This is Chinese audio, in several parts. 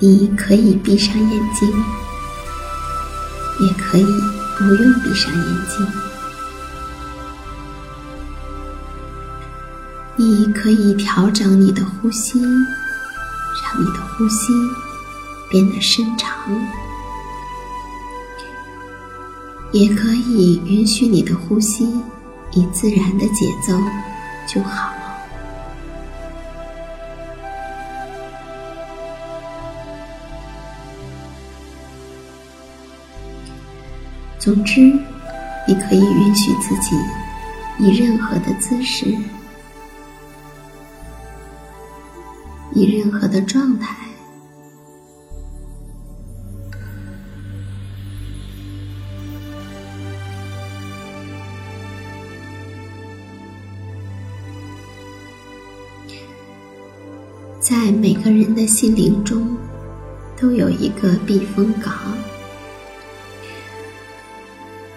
你可以闭上眼睛，也可以不用闭上眼睛。你可以调整你的呼吸，让你的呼吸变得深长；也可以允许你的呼吸以自然的节奏就好。总之，你可以允许自己以任何的姿势、以任何的状态，在每个人的心灵中，都有一个避风港。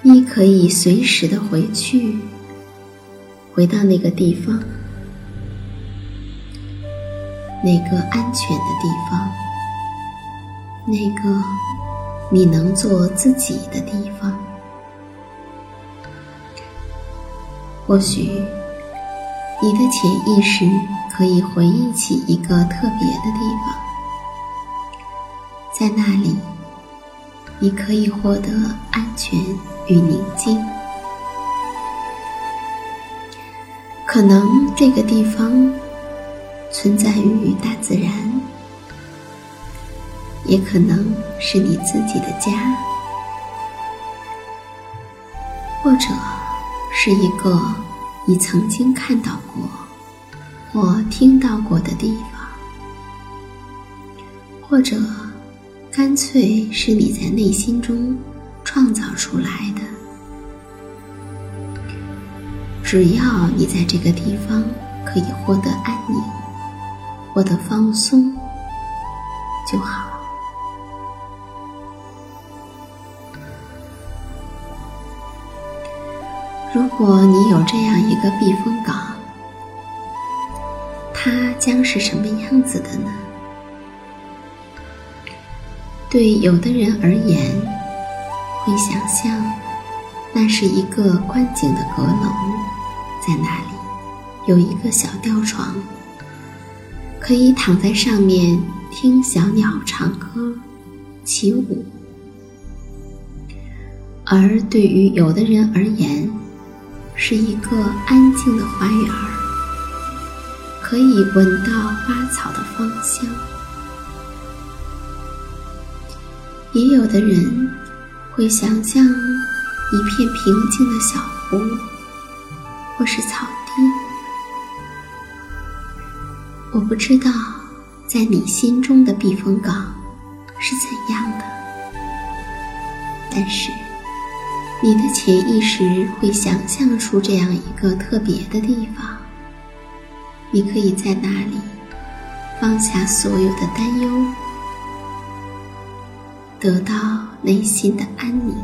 你可以随时的回去，回到那个地方，那个安全的地方，那个你能做自己的地方。或许你的潜意识可以回忆起一个特别的地方，在那里，你可以获得安全。与宁静，可能这个地方存在于大自然，也可能是你自己的家，或者是一个你曾经看到过或听到过的地方，或者干脆是你在内心中。创造出来的，只要你在这个地方可以获得安宁、获得放松就好。如果你有这样一个避风港，它将是什么样子的呢？对有的人而言，会想象那是一个观景的阁楼，在那里有一个小吊床，可以躺在上面听小鸟唱歌、起舞。而对于有的人而言，是一个安静的花园，可以闻到花草的芳香。也有的人会想象一片平静的小湖，或是草地。我不知道，在你心中的避风港是怎样的，但是你的潜意识会想象出这样一个特别的地方。你可以在那里放下所有的担忧。得到内心的安宁。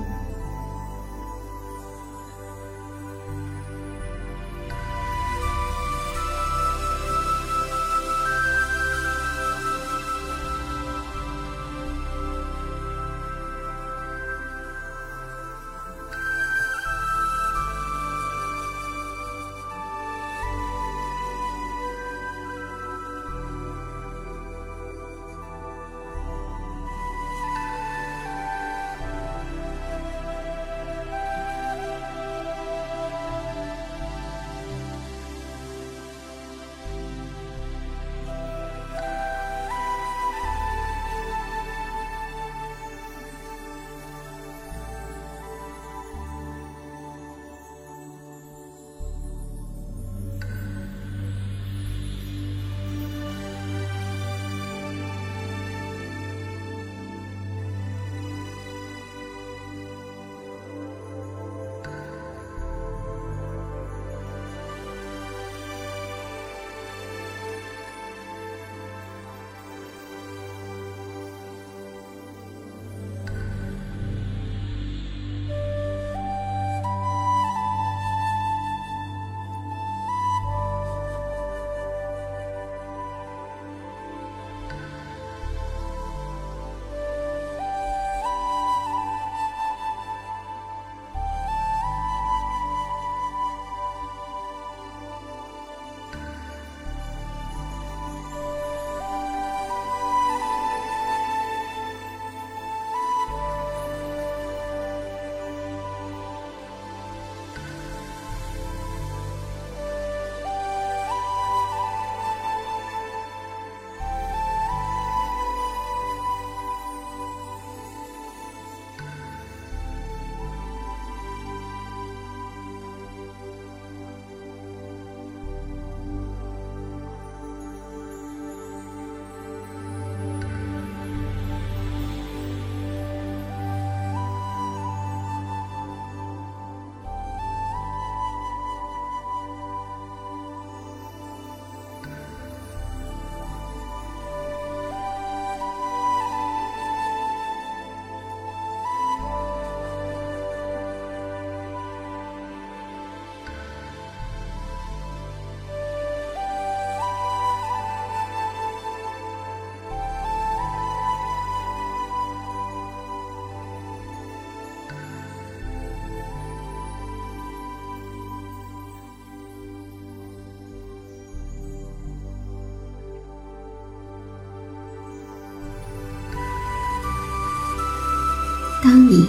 当你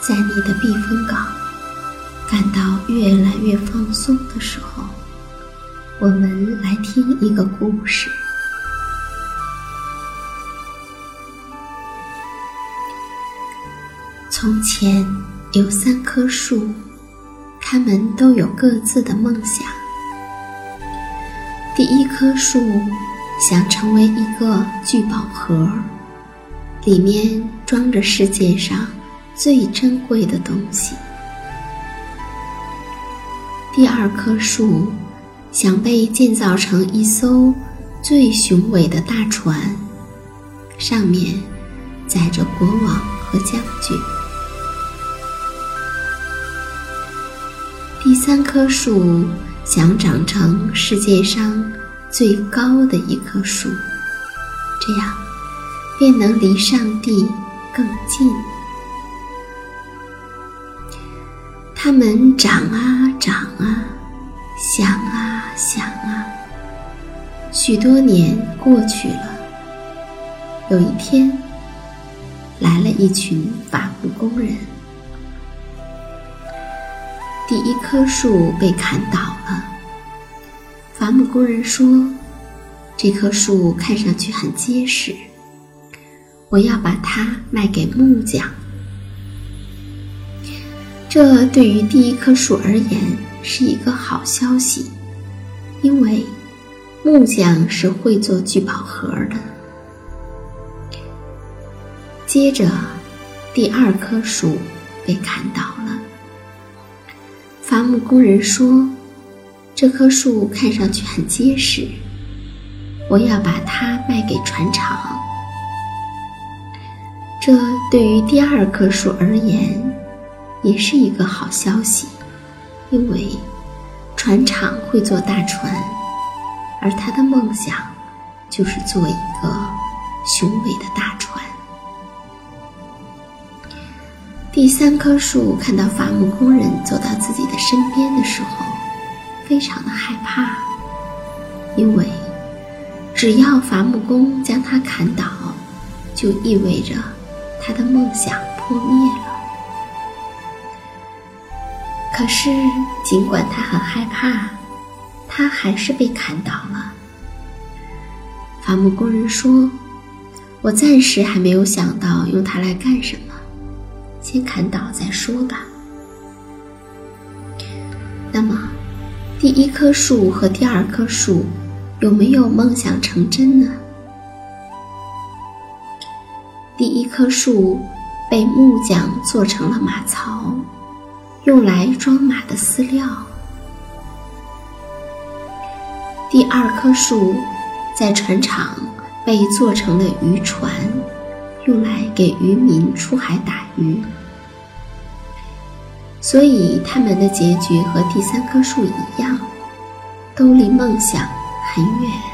在你的避风港感到越来越放松的时候，我们来听一个故事。从前有三棵树，它们都有各自的梦想。第一棵树想成为一个聚宝盒。里面装着世界上最珍贵的东西。第二棵树想被建造成一艘最雄伟的大船，上面载着国王和将军。第三棵树想长成世界上最高的一棵树，这样。便能离上帝更近。他们长啊长啊，想啊想啊。许多年过去了，有一天，来了一群伐木工人。第一棵树被砍倒了。伐木工人说：“这棵树看上去很结实，我要把它卖给木匠。”这对于第一棵树而言是一个好消息，因为木匠是会做聚宝盒的。接着，第二棵树被砍倒了。伐木工人说：“这棵树看上去很结实，我要把它卖给船厂。”这对于第二棵树而言，也是一个好消息，因为船厂会做大船，而他的梦想就是做一个雄伟的大船。第三棵树看到伐木工人走到自己的身边的时候，非常的害怕，因为只要伐木工将它砍倒，就意味着他的梦想破灭了。可是，尽管他很害怕，他还是被砍倒了。伐木工人说：“我暂时还没有想到用它来干什么。”先砍倒再说吧。那么，第一棵树和第二棵树有没有梦想成真呢？第一棵树被木匠做成了马槽，用来装马的饲料。第二棵树在船厂被做成了渔船。用来给渔民出海打鱼，所以他们的结局和第三棵树一样，都离梦想很远。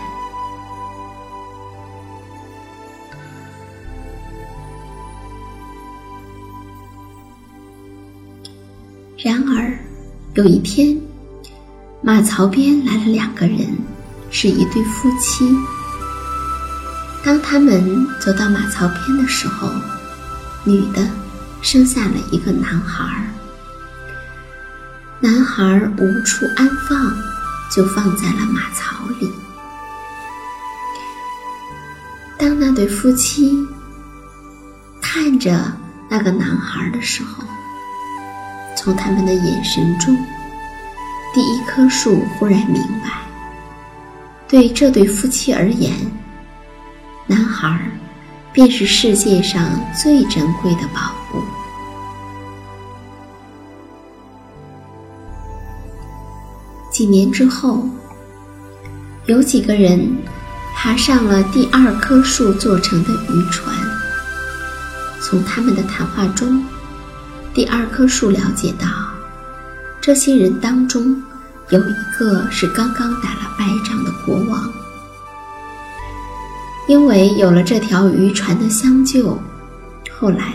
有一天，马槽边来了两个人，是一对夫妻。当他们走到马槽边的时候，女的生下了一个男孩儿。男孩无处安放，就放在了马槽里。当那对夫妻看着那个男孩的时候，从他们的眼神中，第一棵树忽然明白，对这对夫妻而言。男孩便是世界上最珍贵的宝物。几年之后，有几个人爬上了第二棵树做成的渔船。从他们的谈话中，第二棵树了解到，这些人当中有一个是刚刚打了败仗的国王。因为有了这条渔船的相救，后来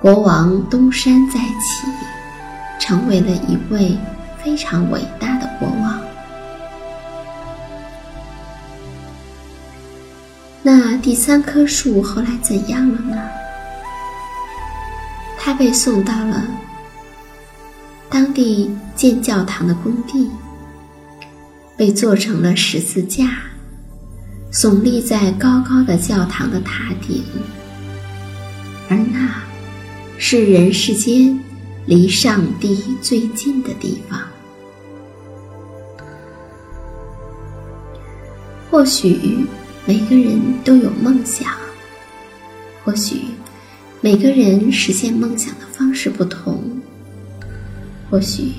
国王东山再起，成为了一位非常伟大的国王。那第三棵树后来怎样了呢？被送到了当地建教堂的工地，被做成了十字架。耸立在高高的教堂的塔顶，而那是人世间离上帝最近的地方。或许每个人都有梦想，或许每个人实现梦想的方式不同，或许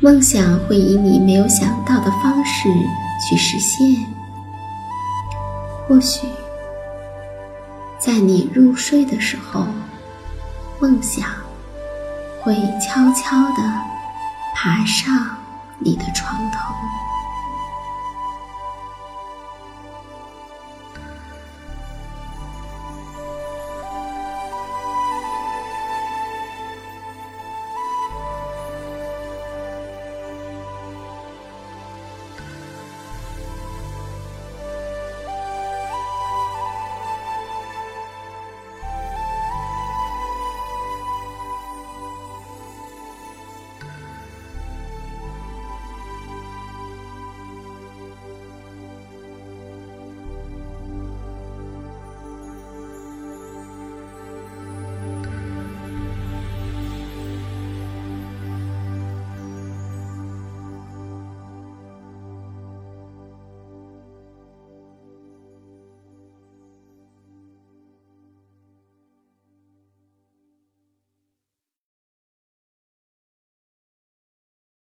梦想会以你没有想到的方式去实现。或许，在你入睡的时候，梦想会悄悄地爬上你的床头。